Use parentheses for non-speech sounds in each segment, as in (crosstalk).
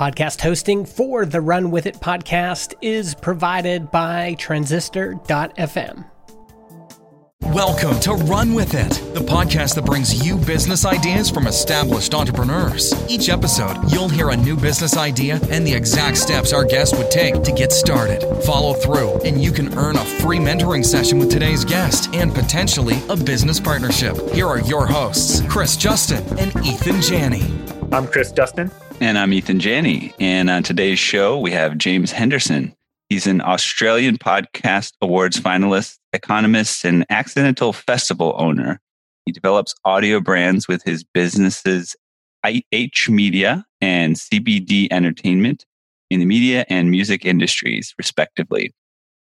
Podcast hosting for the Run With It podcast is provided by Transistor.fm. Welcome to Run With It, the podcast that brings you business ideas from established entrepreneurs. Each episode, you'll hear a new business idea and the exact steps our guest would take to get started. Follow through, and you can earn a free mentoring session with today's guest and potentially a business partnership. Here are your hosts, Chris Justin and Ethan Janney. I'm Chris Justin. And I'm Ethan Janney. And on today's show, we have James Henderson. He's an Australian Podcast Awards finalist, economist, and accidental festival owner. He develops audio brands with his businesses IH Media and CBD Entertainment in the media and music industries, respectively.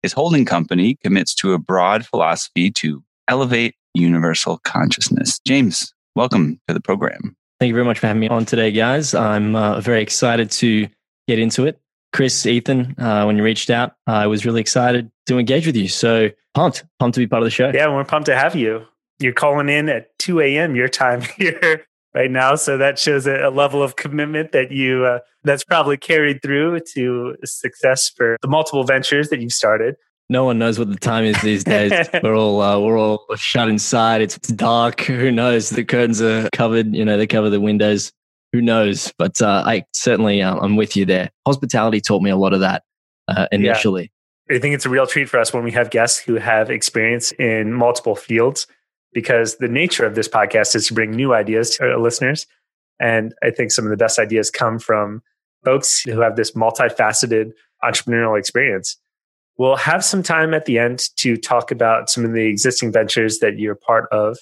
His holding company commits to a broad philosophy to elevate universal consciousness. James, welcome to the program. Thank you very much for having me on today, guys. I'm uh, very excited to get into it. Chris, Ethan, uh, when you reached out, I was really excited to engage with you. So pumped, pumped to be part of the show. Yeah, we're pumped to have you. You're calling in at 2 a.m. your time (laughs) here right now, so that shows a, level of commitment that you uh, that's probably carried through to success for the multiple ventures that you've started. No one knows what the time is these days. (laughs) we're all uh, we're all shut inside. It's dark. (laughs) Who knows? The curtains are covered. You know, they cover the windows. Who knows? But uh, I certainly uh, I'm with you there. Hospitality taught me a lot of that uh, initially. Yeah. I think it's a real treat for us when we have guests who have experience in multiple fields, because the nature of this podcast is to bring new ideas to our listeners. And I think some of the best ideas come from folks who have this multifaceted entrepreneurial experience. We'll have some time at the end to talk about some of the existing ventures that you're part of.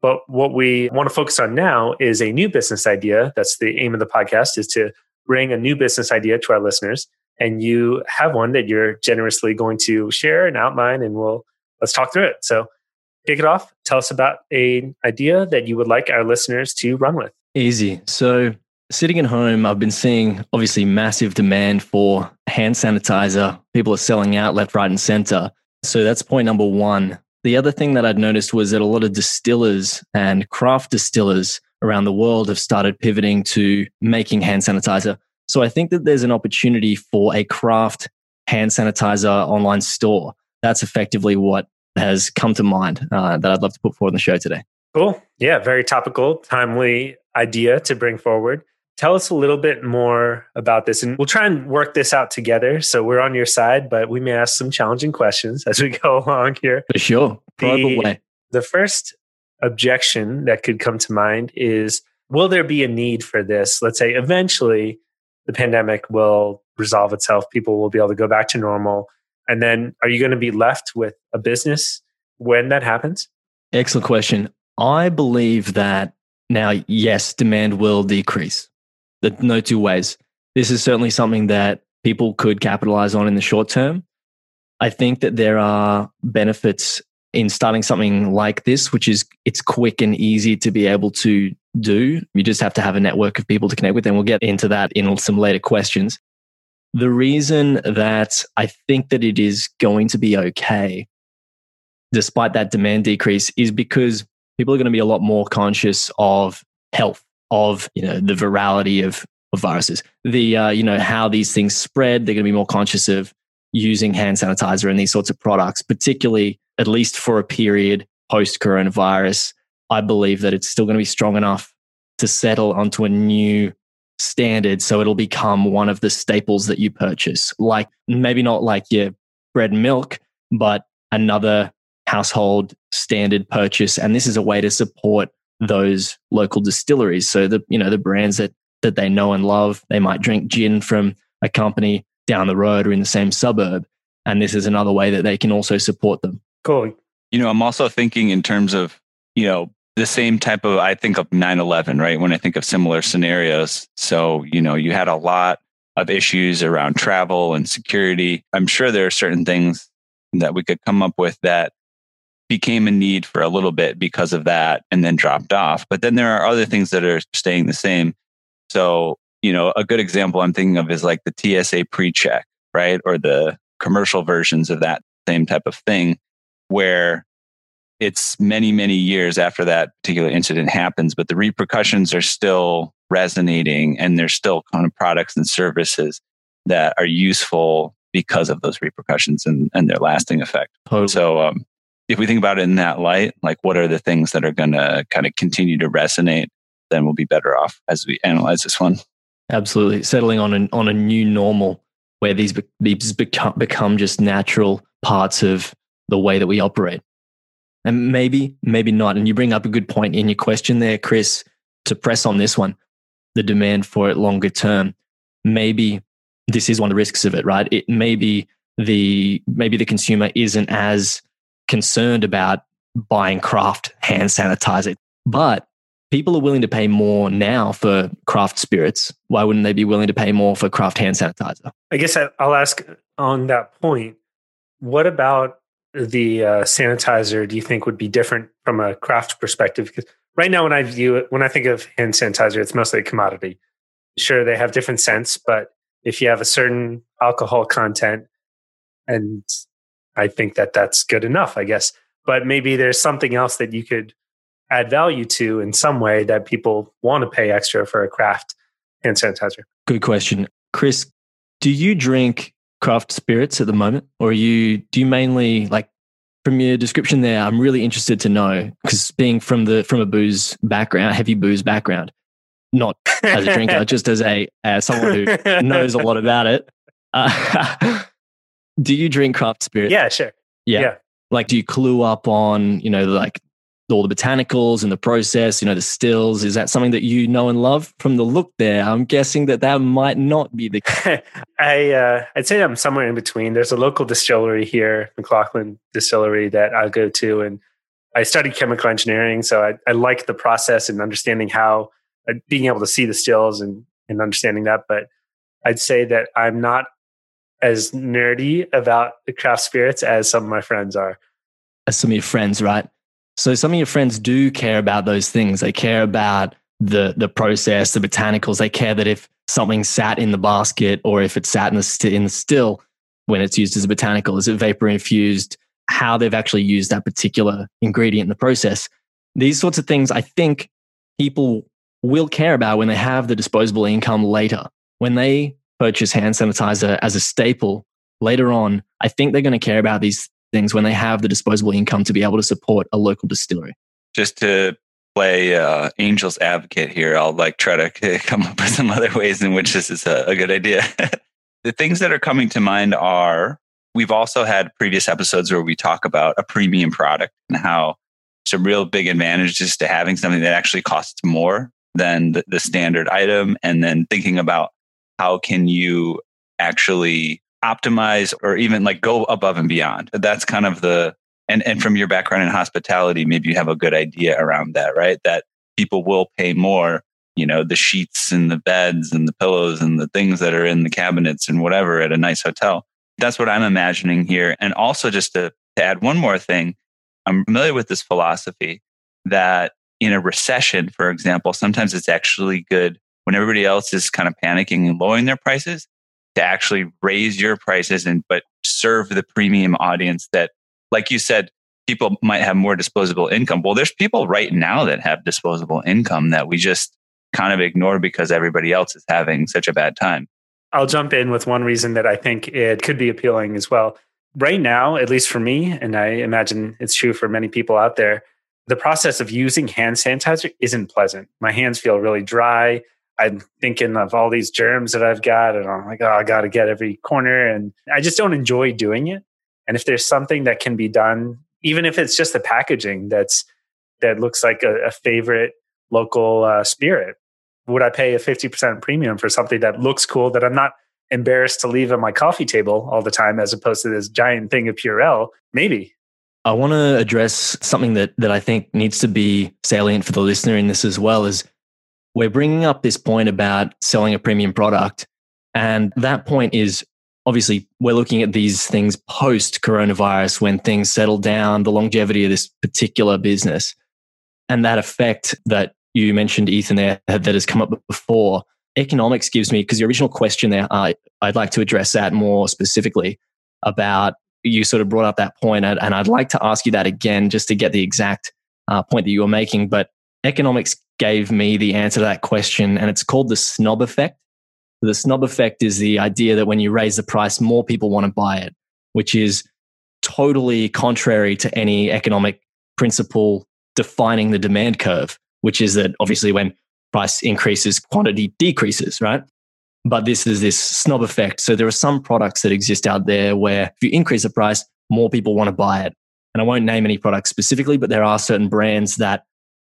But what we want to focus on now is a new business idea. That's the aim of the podcast is to bring a new business idea to our listeners. And you have one that you're generously going to share and outline and we'll let's talk through it. So kick it off. Tell us about an idea that you would like our listeners to run with. Easy. So sitting at home, I've been seeing obviously massive demand for hand sanitizer. People are selling out left, right, and center. So that's point number one. The other thing that I'd noticed was that a lot of distillers and craft distillers around the world have started pivoting to making hand sanitizer. So I think that there's an opportunity for a craft hand sanitizer online store. That's effectively what has come to mind uh, that I'd love to put forward in the show today. Cool. Yeah, very topical, timely idea to bring forward. Tell us a little bit more about this, and we'll try and work this out together. So we're on your side, but we may ask some challenging questions (laughs) as we go along here. For sure. The, the first objection that could come to mind is Will there be a need for this? Let's say eventually the pandemic will resolve itself, people will be able to go back to normal. And then are you going to be left with a business when that happens? Excellent question. I believe that now, yes, demand will decrease no two ways. This is certainly something that people could capitalize on in the short term. I think that there are benefits in starting something like this, which is it's quick and easy to be able to do. You just have to have a network of people to connect with, and we'll get into that in some later questions. The reason that I think that it is going to be okay, despite that demand decrease, is because people are going to be a lot more conscious of health of you know the virality of, of viruses, the uh, you know how these things spread. They're going to be more conscious of using hand sanitizer and these sorts of products, particularly at least for a period post coronavirus. I believe that it's still going to be strong enough to settle onto a new standard so it'll become one of the staples that you purchase like maybe not like your bread and milk but another household standard purchase and this is a way to support those local distilleries. So the you know the brands that that they know and love, they might drink gin from a company down the road or in the same suburb, and this is another way that they can also support them. Cool. You know, I'm also thinking in terms of you know the same type of I think of 9/11, right? When I think of similar scenarios, so you know you had a lot of issues around travel and security. I'm sure there are certain things that we could come up with that became a need for a little bit because of that and then dropped off. But then there are other things that are staying the same. So, you know, a good example I'm thinking of is like the TSA pre check, right? Or the commercial versions of that same type of thing where it's many, many years after that particular incident happens, but the repercussions are still resonating and there's still kind of products and services that are useful because of those repercussions and, and their lasting effect. Totally. So, um, if we think about it in that light, like what are the things that are going to kind of continue to resonate, then we'll be better off as we analyze this one. Absolutely, settling on an on a new normal where these be- these become become just natural parts of the way that we operate. And maybe, maybe not. And you bring up a good point in your question there, Chris, to press on this one, the demand for it longer term. Maybe this is one of the risks of it, right? It maybe the maybe the consumer isn't as concerned about buying craft hand sanitizer, but people are willing to pay more now for craft spirits. Why wouldn't they be willing to pay more for craft hand sanitizer? I guess I'll ask on that point. What about the uh, sanitizer? Do you think would be different from a craft perspective? Because right now, when I view it, when I think of hand sanitizer, it's mostly a commodity. Sure, they have different scents, but if you have a certain alcohol content and i think that that's good enough i guess. But maybe there's something else that you could add value to in some way that people want to pay extra for a craft hand sanitizer. Good question. Chris do you drink craft spirits at the moment? Or you do you mainly like from your description there i'm really interested to know because being from the from a booze background heavy booze background not as a drinker, (laughs) just as a as someone who knows a lot about it. Uh, (laughs) do you drink craft spirit? Yeah, sure. Yeah. yeah. Like, do you clue up on, you know, like all the botanicals and the process, you know, the stills? Is that something that you know and love from the look there? I'm guessing that that might not be the case. (laughs) I, uh, I'd say I'm somewhere in between. There's a local distillery here, McLaughlin Distillery, that I go to. And I studied chemical engineering. So I, I like the process and understanding how uh, being able to see the stills and, and understanding that. But I'd say that I'm not as nerdy about the craft spirits as some of my friends are. As some of your friends, right? So some of your friends do care about those things. They care about the the process, the botanicals. They care that if something sat in the basket or if it sat in the st- in the still when it's used as a botanical, is it vapor infused? How they've actually used that particular ingredient in the process. These sorts of things, I think people will care about when they have the disposable income later. When they purchase hand sanitizer as a staple later on, I think they're going to care about these things when they have the disposable income to be able to support a local distillery. Just to play uh, angel's advocate here, I'll like try to (laughs) come up with some other ways in which this is a, a good idea. (laughs) the things that are coming to mind are we've also had previous episodes where we talk about a premium product and how some real big advantages to having something that actually costs more than the, the standard item and then thinking about how can you actually optimize or even like go above and beyond? That's kind of the and and from your background in hospitality maybe you have a good idea around that right? That people will pay more you know the sheets and the beds and the pillows and the things that are in the cabinets and whatever at a nice hotel. That's what i'm imagining here. And also just to, to add one more thing i'm familiar with this philosophy that in a recession, for example, sometimes it's actually good when everybody else is kind of panicking and lowering their prices to actually raise your prices and but serve the premium audience that, like you said, people might have more disposable income. Well, there's people right now that have disposable income that we just kind of ignore because everybody else is having such a bad time. I'll jump in with one reason that I think it could be appealing as well. Right now, at least for me, and I imagine it's true for many people out there, the process of using hand sanitizer isn't pleasant. My hands feel really dry. I'm thinking of all these germs that I've got, and I'm like, oh, I got to get every corner. And I just don't enjoy doing it. And if there's something that can be done, even if it's just the packaging that's that looks like a, a favorite local uh, spirit, would I pay a 50% premium for something that looks cool that I'm not embarrassed to leave on my coffee table all the time as opposed to this giant thing of Purell? Maybe. I want to address something that, that I think needs to be salient for the listener in this as well is we're bringing up this point about selling a premium product. And that point is obviously we're looking at these things post coronavirus when things settle down, the longevity of this particular business and that effect that you mentioned, Ethan, there that has come up before. Economics gives me, because the original question there, I, I'd like to address that more specifically about you sort of brought up that point, and I'd like to ask you that again just to get the exact uh, point that you were making. But economics gave me the answer to that question, and it's called the snob effect. The snob effect is the idea that when you raise the price, more people want to buy it, which is totally contrary to any economic principle defining the demand curve, which is that obviously when price increases, quantity decreases, right? But this is this snob effect. So there are some products that exist out there where if you increase the price, more people want to buy it. And I won't name any products specifically, but there are certain brands that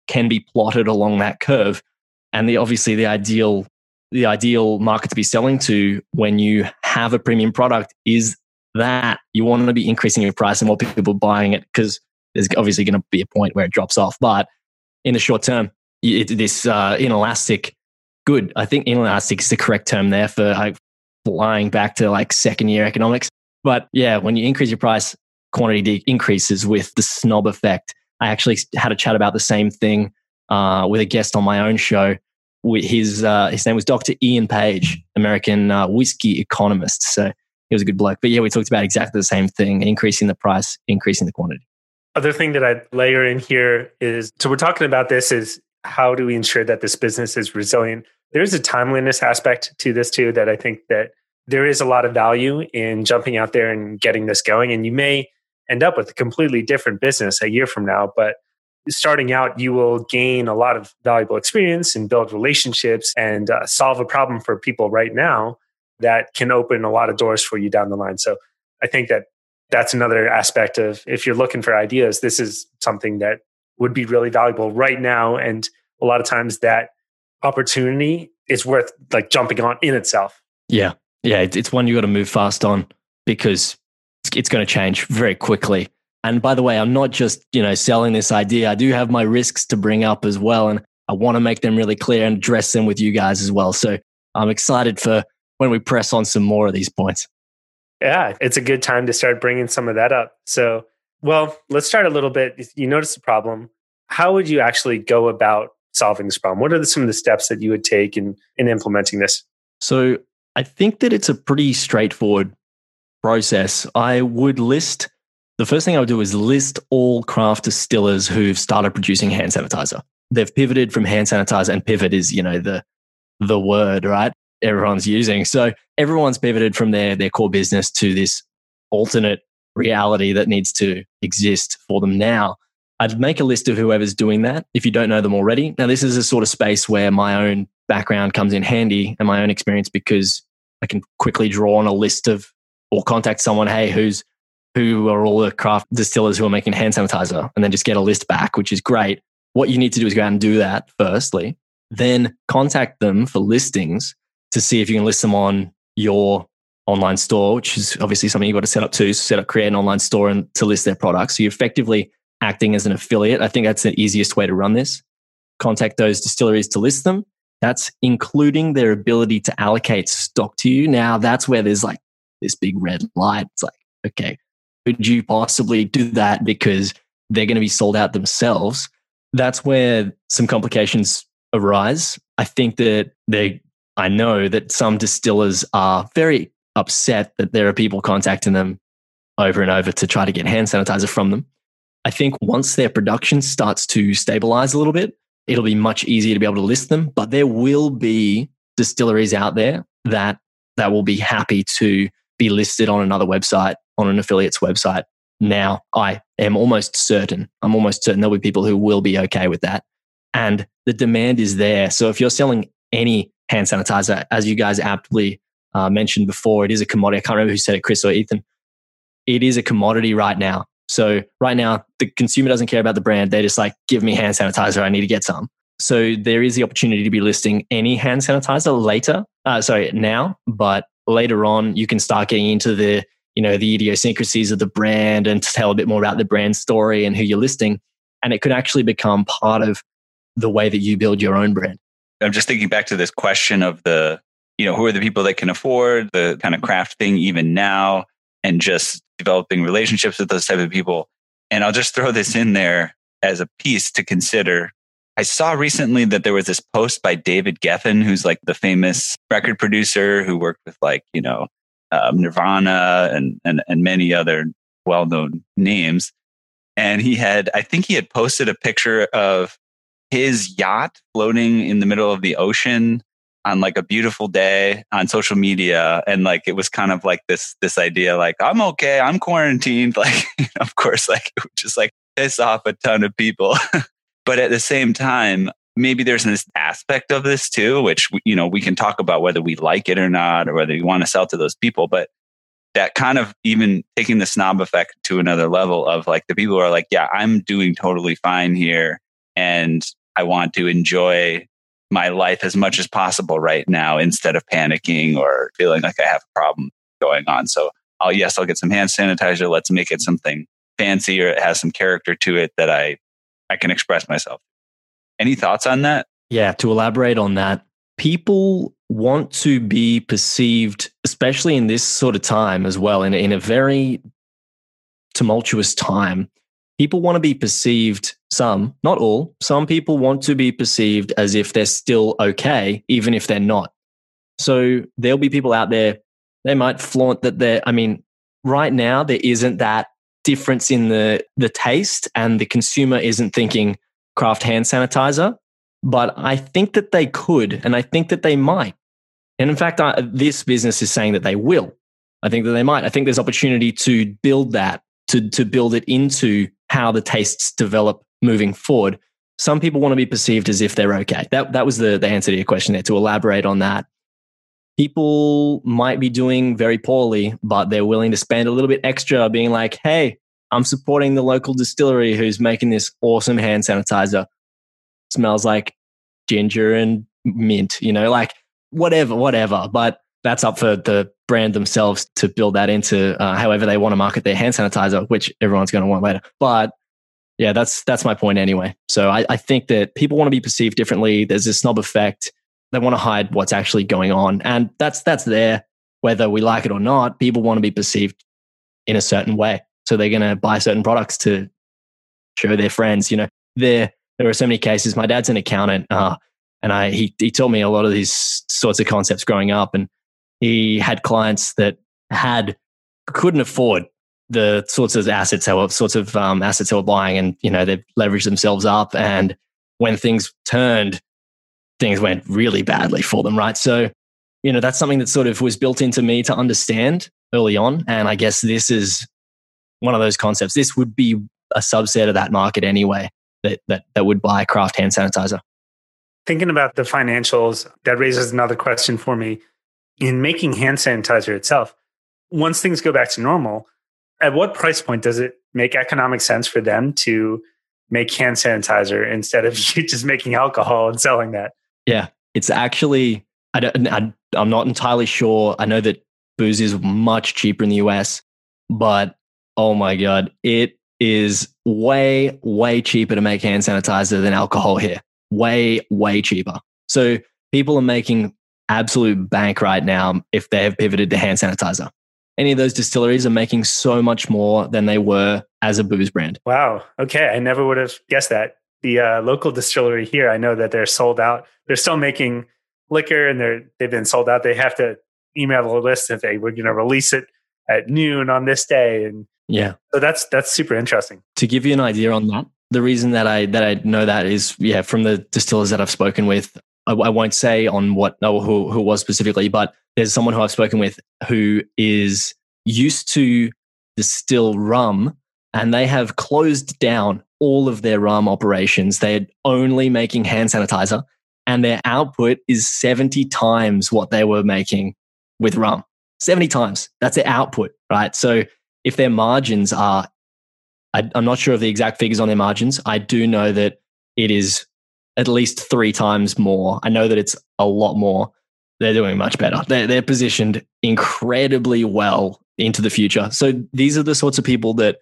can be plotted along that curve. And the obviously the ideal the ideal market to be selling to when you have a premium product is that you want to be increasing your price and more people buying it because there's obviously going to be a point where it drops off. But in the short term, it, this uh, inelastic good. I think inelastic is the correct term there for like flying back to like second year economics. But yeah, when you increase your price, quantity increases with the snob effect. I actually had a chat about the same thing uh, with a guest on my own show. His uh, his name was Dr. Ian Page, American uh, whiskey economist. So he was a good bloke. But yeah, we talked about exactly the same thing: increasing the price, increasing the quantity. Other thing that I'd layer in here is so we're talking about this is how do we ensure that this business is resilient? There's a timeliness aspect to this too that I think that there is a lot of value in jumping out there and getting this going. And you may end up with a completely different business a year from now, but starting out, you will gain a lot of valuable experience and build relationships and uh, solve a problem for people right now that can open a lot of doors for you down the line. So I think that that's another aspect of if you're looking for ideas, this is something that would be really valuable right now. And a lot of times that opportunity is worth like jumping on in itself. Yeah. Yeah. It's one you got to move fast on because it's going to change very quickly. And by the way, I'm not just, you know, selling this idea. I do have my risks to bring up as well. And I want to make them really clear and address them with you guys as well. So I'm excited for when we press on some more of these points. Yeah, it's a good time to start bringing some of that up. So, well, let's start a little bit. You notice the problem. How would you actually go about solving this problem? What are the, some of the steps that you would take in, in implementing this? So, I think that it's a pretty straightforward process. I would list the first thing I would do is list all craft distillers who've started producing hand sanitizer. They've pivoted from hand sanitizer, and pivot is, you know, the the word, right? Everyone's using. So everyone's pivoted from their their core business to this alternate reality that needs to exist for them now. I'd make a list of whoever's doing that if you don't know them already. Now, this is a sort of space where my own background comes in handy and my own experience because I can quickly draw on a list of or contact someone, hey, who's who are all the craft distillers who are making hand sanitizer, and then just get a list back, which is great. What you need to do is go out and do that firstly, then contact them for listings to see if you can list them on your online store, which is obviously something you've got to set up. So set up, create an online store and to list their products. So you're effectively acting as an affiliate. I think that's the easiest way to run this. Contact those distilleries to list them. That's including their ability to allocate stock to you. Now that's where there's like this big red light. It's like, okay, could you possibly do that because they're going to be sold out themselves? That's where some complications arise. I think that they, I know that some distillers are very upset that there are people contacting them over and over to try to get hand sanitizer from them. I think once their production starts to stabilize a little bit, it'll be much easier to be able to list them. But there will be distilleries out there that that will be happy to be listed on another website, on an affiliate's website. Now, I am almost certain, I'm almost certain there'll be people who will be okay with that. And the demand is there. So if you're selling any hand sanitizer, as you guys aptly uh, mentioned before, it is a commodity. I can't remember who said it, Chris or Ethan. It is a commodity right now. So right now, the consumer doesn't care about the brand. They're just like, give me hand sanitizer. I need to get some. So there is the opportunity to be listing any hand sanitizer later. Uh, sorry, now, but later on you can start getting into the you know the idiosyncrasies of the brand and tell a bit more about the brand story and who you're listing. And it could actually become part of the way that you build your own brand. I'm just thinking back to this question of the you know who are the people that can afford the kind of craft thing even now and just developing relationships with those type of people? And i'll just throw this in there as a piece to consider I saw recently that there was this post by David Geffen, who's like the famous record producer who worked with like, you know, um, Nirvana and, and, and many other well known names. And he had, I think he had posted a picture of his yacht floating in the middle of the ocean on like a beautiful day on social media. And like it was kind of like this this idea like i'm okay i'm quarantined. (laughs) Like of course like it would just like piss off a ton of people (laughs) but at the same time maybe there's this aspect of this too which you know we can talk about whether we like it or not or whether we want to sell to those people but that kind of even taking the snob effect to another level of like the people who are like yeah i'm doing totally fine here and i want to enjoy my life as much as possible right now instead of panicking or feeling like I have a problem going on. So I'll, yes, I'll get some hand sanitizer. Let's make it something fancy or it has some character to it that I, I can express myself. Any thoughts on that? Yeah. To elaborate on that, people want to be perceived, especially in this sort of time as well, in, in a very tumultuous time people want to be perceived, some, not all, some people want to be perceived as if they're still okay, even if they're not. So there'll be people out there, they might flaunt that they're, I mean, right now, there isn't that difference in the, the taste, and the consumer isn't thinking craft hand sanitizer. But I think that they could, and I think that they might. And in fact, I, this business is saying that they will. I think that they might. I think there's opportunity to build that, to, to build it into how the tastes develop moving forward. Some people want to be perceived as if they're okay. That, that was the, the answer to your question there. To elaborate on that, people might be doing very poorly, but they're willing to spend a little bit extra, being like, hey, I'm supporting the local distillery who's making this awesome hand sanitizer. Smells like ginger and mint, you know, like whatever, whatever. But that's up for the brand themselves to build that into uh, however they want to market their hand sanitizer, which everyone's going to want later. But yeah, that's that's my point anyway. So I, I think that people want to be perceived differently. There's this snob effect. They want to hide what's actually going on, and that's that's there whether we like it or not. People want to be perceived in a certain way, so they're going to buy certain products to show their friends. You know, there there are so many cases. My dad's an accountant, uh, and I he he told me a lot of these sorts of concepts growing up, and he had clients that had couldn't afford the sorts of assets they were sorts of um, assets they were buying, and you know they leveraged themselves up. And when things turned, things went really badly for them, right? So, you know, that's something that sort of was built into me to understand early on. And I guess this is one of those concepts. This would be a subset of that market anyway that that that would buy craft hand sanitizer. Thinking about the financials, that raises another question for me in making hand sanitizer itself, once things go back to normal, at what price point does it make economic sense for them to make hand sanitizer instead of (laughs) just making alcohol and selling that? Yeah, it's actually, I don't, I, I'm not entirely sure. I know that booze is much cheaper in the US, but oh my God, it is way, way cheaper to make hand sanitizer than alcohol here. Way, way cheaper. So people are making absolute bank right now if they have pivoted to hand sanitizer. Any of those distilleries are making so much more than they were as a booze brand. Wow. Okay. I never would have guessed that. The uh, local distillery here, I know that they're sold out. They're still making liquor and they're, they've been sold out. They have to email the list if they were going to release it at noon on this day. And yeah, so that's, that's super interesting. To give you an idea on that, the reason that I that I know that is yeah from the distillers that I've spoken with I, I won't say on what no, who who was specifically, but there's someone who I've spoken with who is used to distill rum, and they have closed down all of their rum operations. They're only making hand sanitizer, and their output is 70 times what they were making with rum. 70 times. That's their output, right? So if their margins are, I, I'm not sure of the exact figures on their margins. I do know that it is at least three times more. I know that it's a lot more. They're doing much better. They're, they're positioned incredibly well into the future. So these are the sorts of people that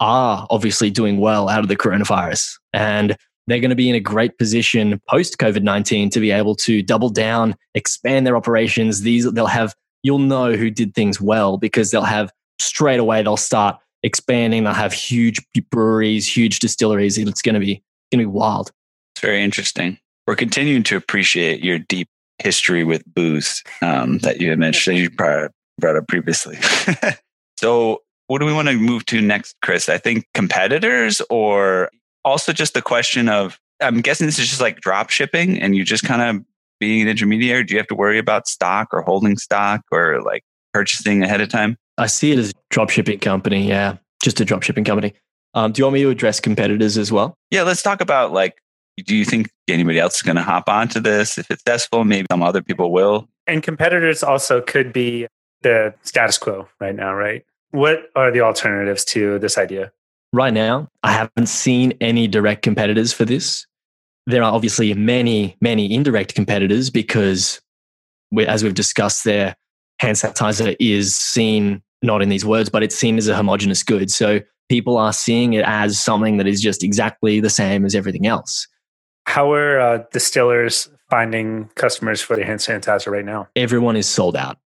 are obviously doing well out of the coronavirus. And they're going to be in a great position post COVID 19 to be able to double down, expand their operations. These, they'll have, you'll know who did things well because they'll have straight away, they'll start expanding. They'll have huge breweries, huge distilleries. It's going to be, going to be wild. It's very interesting. We're continuing to appreciate your deep history with booze um, that you had mentioned, you brought up previously. (laughs) so, what do we want to move to next, Chris? I think competitors, or also just the question of I'm guessing this is just like drop shipping and you just kind of being an intermediary. Do you have to worry about stock or holding stock or like purchasing ahead of time? I see it as a drop shipping company. Yeah, just a drop shipping company. Um, do you want me to address competitors as well? Yeah, let's talk about like, do you think anybody else is going to hop onto this? If it's successful, maybe some other people will. And competitors also could be the status quo right now, right? What are the alternatives to this idea? Right now, I haven't seen any direct competitors for this. There are obviously many, many indirect competitors because, we, as we've discussed there, hand sanitizer is seen not in these words, but it's seen as a homogenous good. So people are seeing it as something that is just exactly the same as everything else. How are uh, distillers finding customers for the hand sanitizer right now? Everyone is sold out.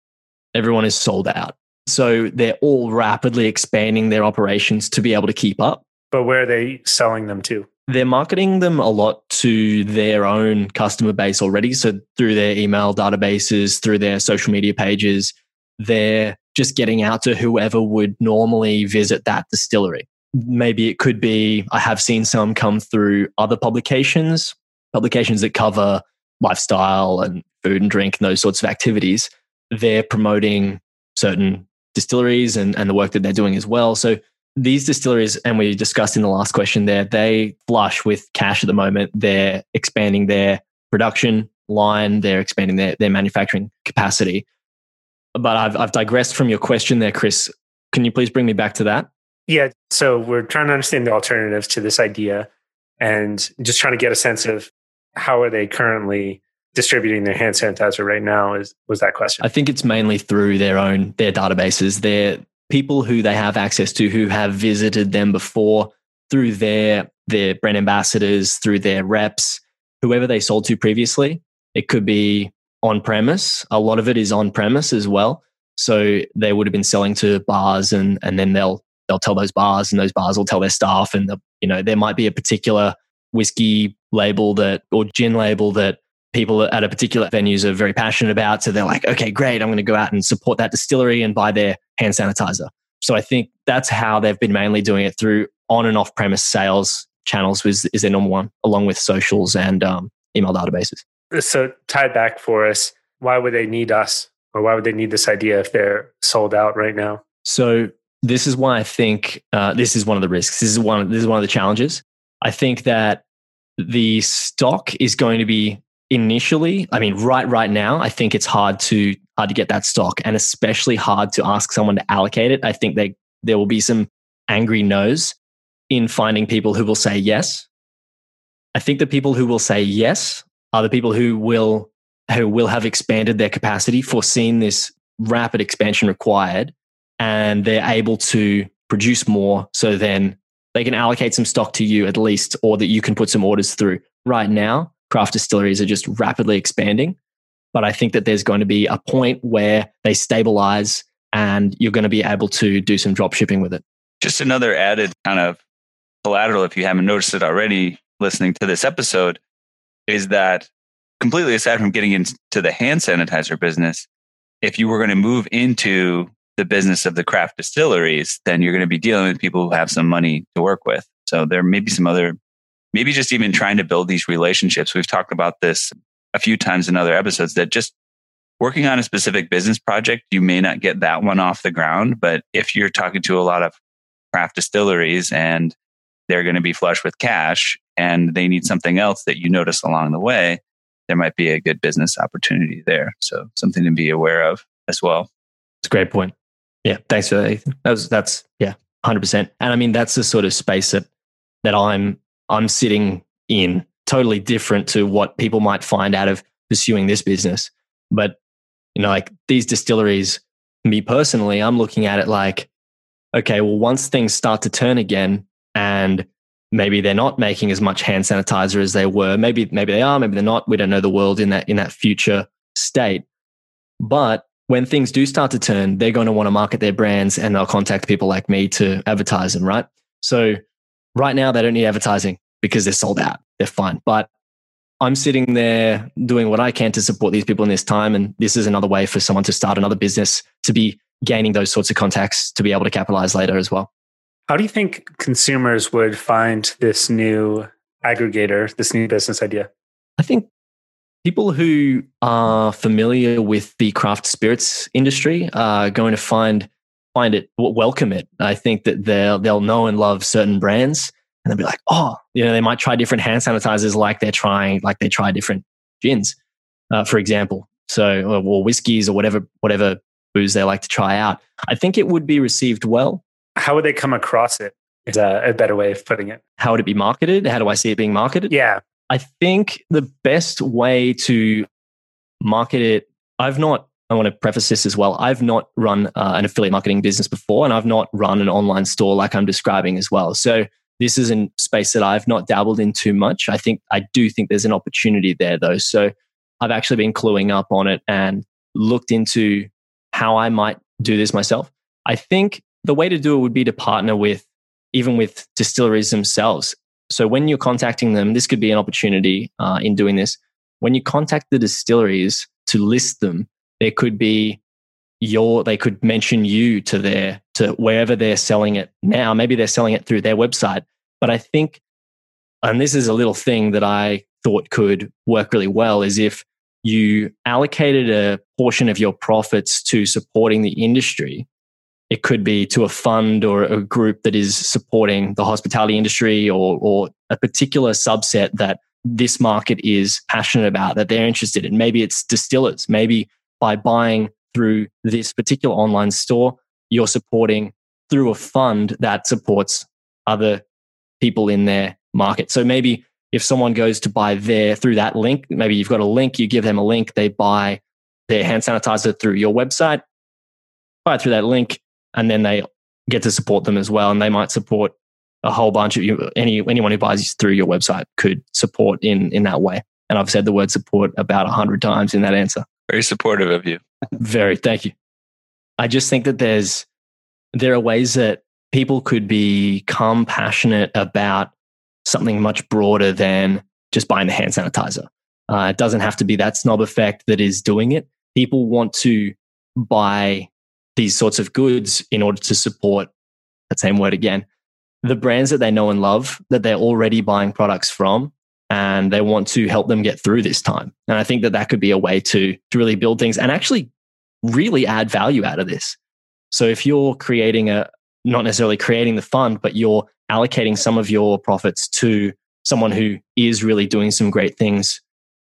Everyone is sold out. So they're all rapidly expanding their operations to be able to keep up. But where are they selling them to? They're marketing them a lot to their own customer base already. So through their email databases, through their social media pages, they're just getting out to whoever would normally visit that distillery. Maybe it could be, I have seen some come through other publications, publications that cover lifestyle and food and drink and those sorts of activities. They're promoting certain distilleries and, and the work that they're doing as well. So these distilleries, and we discussed in the last question there, they flush with cash at the moment. They're expanding their production line, they're expanding their, their manufacturing capacity but I've, I've digressed from your question there, Chris. Can you please bring me back to that? Yeah. So we're trying to understand the alternatives to this idea and just trying to get a sense of how are they currently distributing their hand sanitizer right now is was that question. I think it's mainly through their own their databases. They're people who they have access to who have visited them before through their their brand ambassadors, through their reps, whoever they sold to previously. It could be on premise. A lot of it is on premise as well. So they would have been selling to bars and and then they'll they'll tell those bars and those bars will tell their staff and the, you know there might be a particular whiskey label that or gin label that people at a particular venues are very passionate about so they're like okay great i'm going to go out and support that distillery and buy their hand sanitizer so i think that's how they've been mainly doing it through on and off premise sales channels is, is their number one along with socials and um, email databases so tie back for us. Why would they need us, or why would they need this idea if they're sold out right now? So this is why I think uh, this is one of the risks. This is one. This is one of the challenges. I think that the stock is going to be initially. I mean, right right now, I think it's hard to hard to get that stock, and especially hard to ask someone to allocate it. I think they there will be some angry no's in finding people who will say yes. I think the people who will say yes are the people who will who will have expanded their capacity, foreseen this rapid expansion required, and they're able to produce more. So then they can allocate some stock to you at least, or that you can put some orders through. Right now, craft distilleries are just rapidly expanding. But I think that there's going to be a point where they stabilize and you're going to be able to do some drop shipping with it. Just another added kind of collateral, if you haven't noticed it already listening to this episode, is that completely aside from getting into the hand sanitizer business, if you were going to move into the business of the craft distilleries, then you're going to be dealing with people who have some money to work with. So there may be some other, maybe just even trying to build these relationships. We've talked about this a few times in other episodes that just working on a specific business project, you may not get that one off the ground. But if you're talking to a lot of craft distilleries and they're going to be flush with cash and they need something else that you notice along the way, there might be a good business opportunity there. So something to be aware of as well. It's a great point. Yeah, thanks for that. Ethan. That was that's yeah, hundred percent. And I mean that's the sort of space that that I'm I'm sitting in, totally different to what people might find out of pursuing this business. But you know, like these distilleries, me personally, I'm looking at it like, okay, well, once things start to turn again, and maybe they're not making as much hand sanitizer as they were. Maybe maybe they are, maybe they're not. We don't know the world in that in that future state. But when things do start to turn, they're going to want to market their brands and they'll contact people like me to advertise them, right? So right now they don't need advertising because they're sold out. They're fine. But I'm sitting there doing what I can to support these people in this time. And this is another way for someone to start another business to be gaining those sorts of contacts to be able to capitalize later as well. How do you think consumers would find this new aggregator, this new business idea? I think people who are familiar with the craft spirits industry are going to find find it welcome it. I think that they'll they'll know and love certain brands and they'll be like, oh, you know, they might try different hand sanitizers like they're trying like they try different gins, uh, for example. So or, or whiskeys or whatever whatever booze they like to try out. I think it would be received well. How would they come across it? Is a, a better way of putting it. How would it be marketed? How do I see it being marketed? Yeah. I think the best way to market it, I've not, I want to preface this as well. I've not run uh, an affiliate marketing business before, and I've not run an online store like I'm describing as well. So this is a space that I've not dabbled in too much. I think, I do think there's an opportunity there though. So I've actually been cluing up on it and looked into how I might do this myself. I think the way to do it would be to partner with even with distilleries themselves. So when you're contacting them, this could be an opportunity uh, in doing this. When you contact the distilleries to list them, there could be your they could mention you to their to wherever they're selling it now. Maybe they're selling it through their website. But I think, and this is a little thing that I thought could work really well, is if you allocated a portion of your profits to supporting the industry, it could be to a fund or a group that is supporting the hospitality industry or, or a particular subset that this market is passionate about, that they're interested in. Maybe it's distillers. Maybe by buying through this particular online store, you're supporting through a fund that supports other people in their market. So maybe if someone goes to buy there through that link, maybe you've got a link, you give them a link, they buy their hand sanitizer through your website, buy through that link, and then they get to support them as well. And they might support a whole bunch of you. Any anyone who buys through your website could support in in that way. And I've said the word support about a hundred times in that answer. Very supportive of you. Very, thank you. I just think that there's there are ways that people could become passionate about something much broader than just buying the hand sanitizer. Uh, it doesn't have to be that snob effect that is doing it. People want to buy these sorts of goods in order to support that same word again the brands that they know and love that they're already buying products from and they want to help them get through this time and i think that that could be a way to to really build things and actually really add value out of this so if you're creating a not necessarily creating the fund but you're allocating some of your profits to someone who is really doing some great things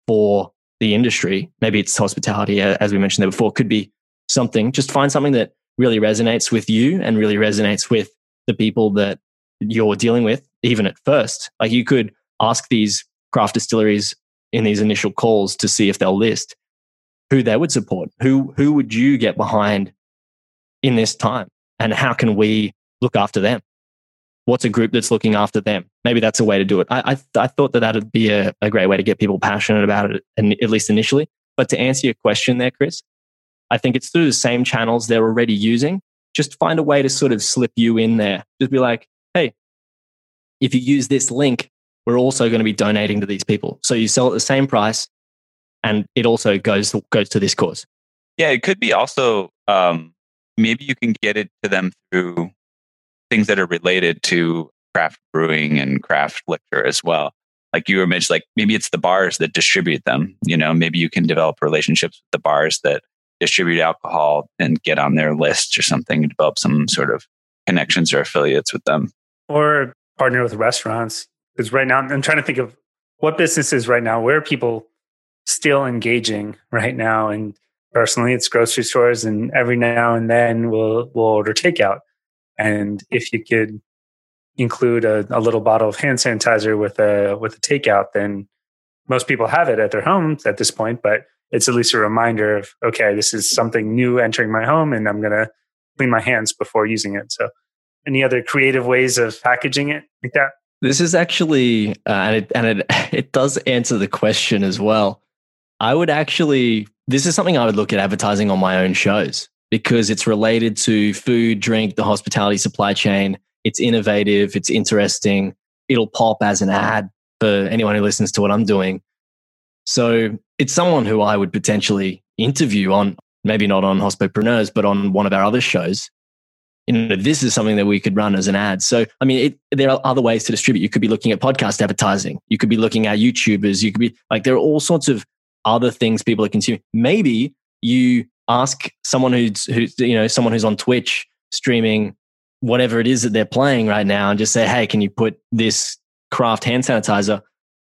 for the industry maybe it's hospitality uh, as we mentioned there before could be something, just find something that really resonates with you and really resonates with the people that you're dealing with, even at first. Like you could ask these craft distilleries in these initial calls to see if they'll list who they would support. Who who would you get behind in this time? And how can we look after them? What's a group that's looking after them? Maybe that's a way to do it. I I, I thought that that'd be a, a great way to get people passionate about it, and at least initially. But to answer your question there, Chris, I think it's through the same channels they're already using. Just find a way to sort of slip you in there. Just be like, hey, if you use this link, we're also going to be donating to these people. So you sell at the same price and it also goes, goes to this cause. Yeah, it could be also um, maybe you can get it to them through things that are related to craft brewing and craft liquor as well. Like you were mentioning, like maybe it's the bars that distribute them. You know, maybe you can develop relationships with the bars that distribute alcohol and get on their list or something, and develop some sort of connections or affiliates with them. Or partner with restaurants. Because right now, I'm trying to think of what businesses right now, where people still engaging right now. And personally, it's grocery stores, and every now and then we'll, we'll order takeout. And if you could include a, a little bottle of hand sanitizer with a with a takeout, then most people have it at their homes at this point. But it's at least a reminder of okay this is something new entering my home and i'm going to clean my hands before using it so any other creative ways of packaging it like that this is actually uh, and it and it (laughs) it does answer the question as well. I would actually this is something i would look at advertising on my own shows because it's related to food drink the hospitality supply chain. It's innovative. It's interesting. It'll pop as an ad for anyone who listens to what i'm doing. So it's someone who I would potentially interview on, maybe not on Hospopreneurs, but on one of our other shows you know, this is something that we could run as an ad. So, I mean, it, there are other ways to distribute. You could be looking at podcast advertising. You could be looking at YouTubers. You could be like, there are all sorts of other things people are consuming. Maybe you ask someone who's, who's, you know, someone who's on Twitch streaming whatever it is that they're playing right now and just say, Hey, can you put this craft hand sanitizer?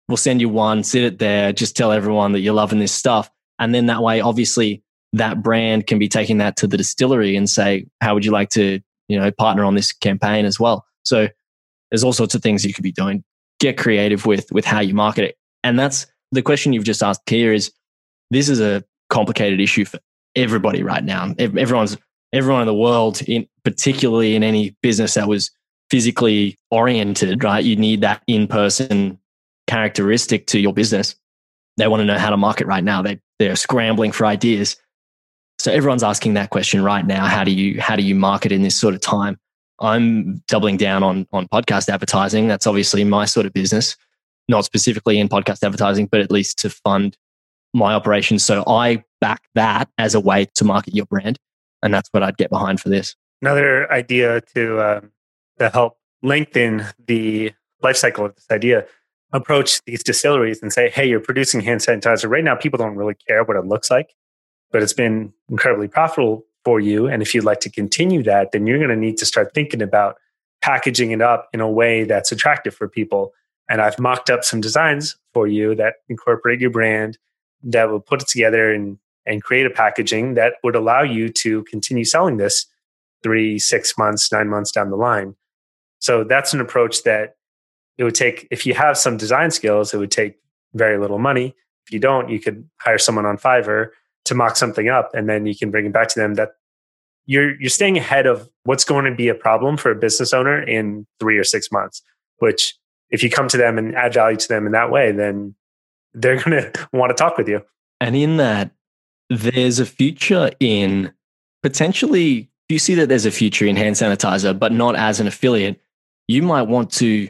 We'll send you one, sit it there, just tell everyone that you're loving this stuff. And then that way, obviously, that brand can be taking that to the distillery and say, how would you like to, you know, partner on this campaign as well? So there's all sorts of things you could be doing. Get creative with with how you market it. And that's the question you've just asked here is this is a complicated issue for everybody right now. Everyone's everyone in the world, in particularly in any business that was physically oriented, right? You need that in person characteristic to your business. They want to know how to market right now. They they're scrambling for ideas. So everyone's asking that question right now. How do you how do you market in this sort of time? I'm doubling down on on podcast advertising. That's obviously my sort of business, not specifically in podcast advertising, but at least to fund my operations. So I back that as a way to market your brand, and that's what I'd get behind for this. Another idea to um, to help lengthen the life cycle of this idea approach these distilleries and say, hey, you're producing hand sanitizer. Right now, people don't really care what it looks like, but it's been incredibly profitable for you. And if you'd like to continue that, then you're going to need to start thinking about packaging it up in a way that's attractive for people. And I've mocked up some designs for you that incorporate your brand that will put it together and, and create a packaging that would allow you to continue selling this three, six months, nine months down the line. So that's an approach that it would take if you have some design skills it would take very little money if you don't you could hire someone on fiverr to mock something up and then you can bring it back to them that you're you're staying ahead of what's going to be a problem for a business owner in 3 or 6 months which if you come to them and add value to them in that way then they're going to want to talk with you. And in that there's a future in potentially you see that there's a future in hand sanitizer but not as an affiliate you might want to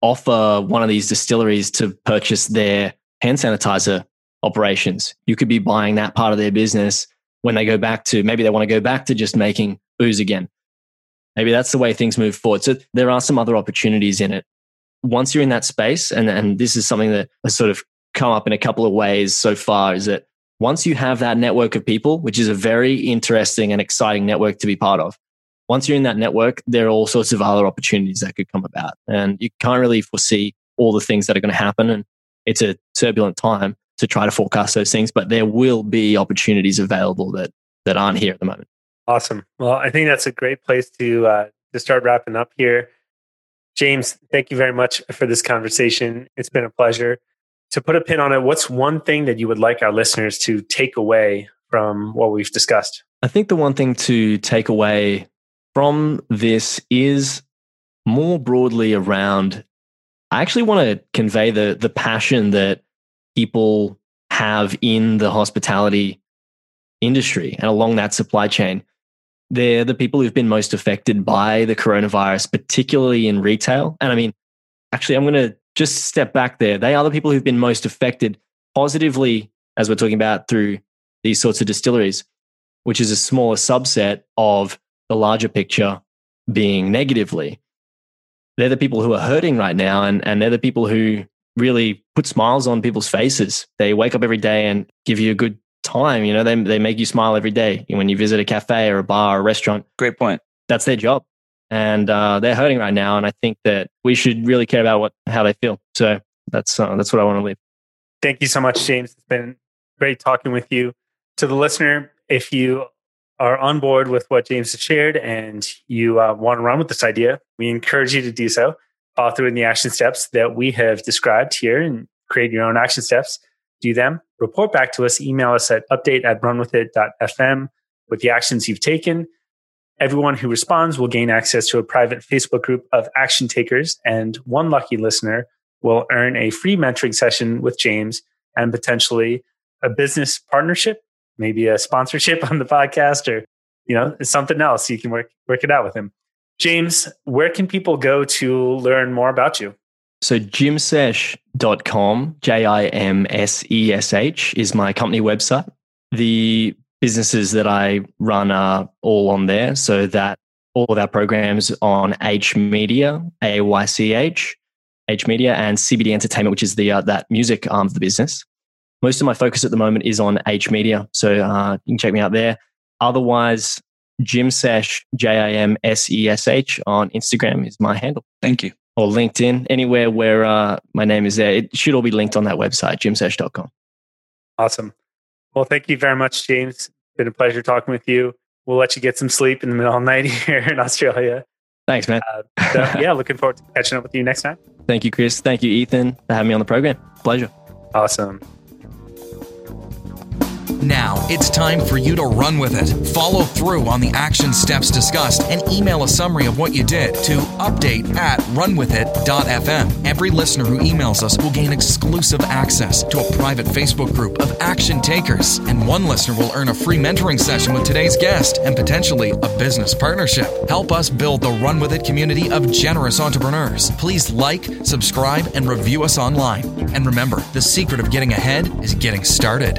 offer one of these distilleries to purchase their hand sanitizer operations. You could be buying that part of their business when they go back to maybe they want to go back to just making booze again. Maybe that's the way things move forward. So there are some other opportunities in it. Once you're in that space, and, and this is something that has sort of come up in a couple of ways so far, is that once you have that network of people, which is a very interesting and exciting network to be part of, once you're in that network, there are all sorts of other opportunities that could come about. And you can't really foresee all the things that are going to happen. And it's a turbulent time to try to forecast those things, but there will be opportunities available that, that aren't here at the moment. Awesome. Well, I think that's a great place to, uh, to start wrapping up here. James, thank you very much for this conversation. It's been a pleasure. To put a pin on it, what's one thing that you would like our listeners to take away from what we've discussed? I think the one thing to take away from this is more broadly around I actually want to convey the the passion that people have in the hospitality industry and along that supply chain. They're the people who've been most affected by the coronavirus, particularly in retail. And I mean, actually, I'm going to just step back there. They are the people who've been most affected positively, as we're talking about through these sorts of distilleries, which is a smaller subset of the larger picture being negatively. They're the people who are hurting right now, and, and they're the people who really put smiles on people's faces. They wake up every day and give you a good time. You know, they, they make you smile every day when you visit a cafe or a bar or a restaurant. Great point. That's their job. And uh, they're hurting right now. And I think that we should really care about what how they feel. So that's uh, that's what I want to leave. Thank you so much, James. It's been great talking with you. To the listener, if you are on board with what James has shared and you uh, want to run with this idea, we encourage you to do so. Follow through in the action steps that we have described here and create your own action steps. Do them, report back to us, email us at update at runwithit.fm with the actions you've taken. Everyone who responds will gain access to a private Facebook group of action takers, and one lucky listener will earn a free mentoring session with James and potentially a business partnership maybe a sponsorship (laughs) on the podcast or you know something else you can work work it out with him james where can people go to learn more about you so jimsesh.com j-i-m-s-e-s-h is my company website the businesses that i run are all on there so that all of our programs on AYCH Media, A Y C H, AYCH Media, and CBD Entertainment, which is the uh, that music arm of the business. Most of my focus at the moment is on AYCH Media, so uh, you can check me out there. Otherwise, Jim Sesh, J I M S E S H on Instagram is my handle. Thank you. Or LinkedIn, anywhere where uh, my name is there. It should all be linked on that website, jimsesh.com. Awesome. Well, thank you very much, James. It's been a pleasure talking with you. We'll let you get some sleep in the middle of the (laughs) night here in Australia. Thanks, man. Uh, so, (laughs) yeah, looking forward to catching up with you next time. Thank you, Chris. Thank you, Ethan, for having me on the program. Pleasure. Awesome. Now it's time for you to run with it. Follow through on the action steps discussed and email a summary of what you did to update at runwithit.fm. Every listener who emails us will gain exclusive access to a private Facebook group of action takers. And one listener will earn a free mentoring session with today's guest and potentially a business partnership. Help us build the Run With It community of generous entrepreneurs. Please like, subscribe, and review us online. And remember, the secret of getting ahead is getting started.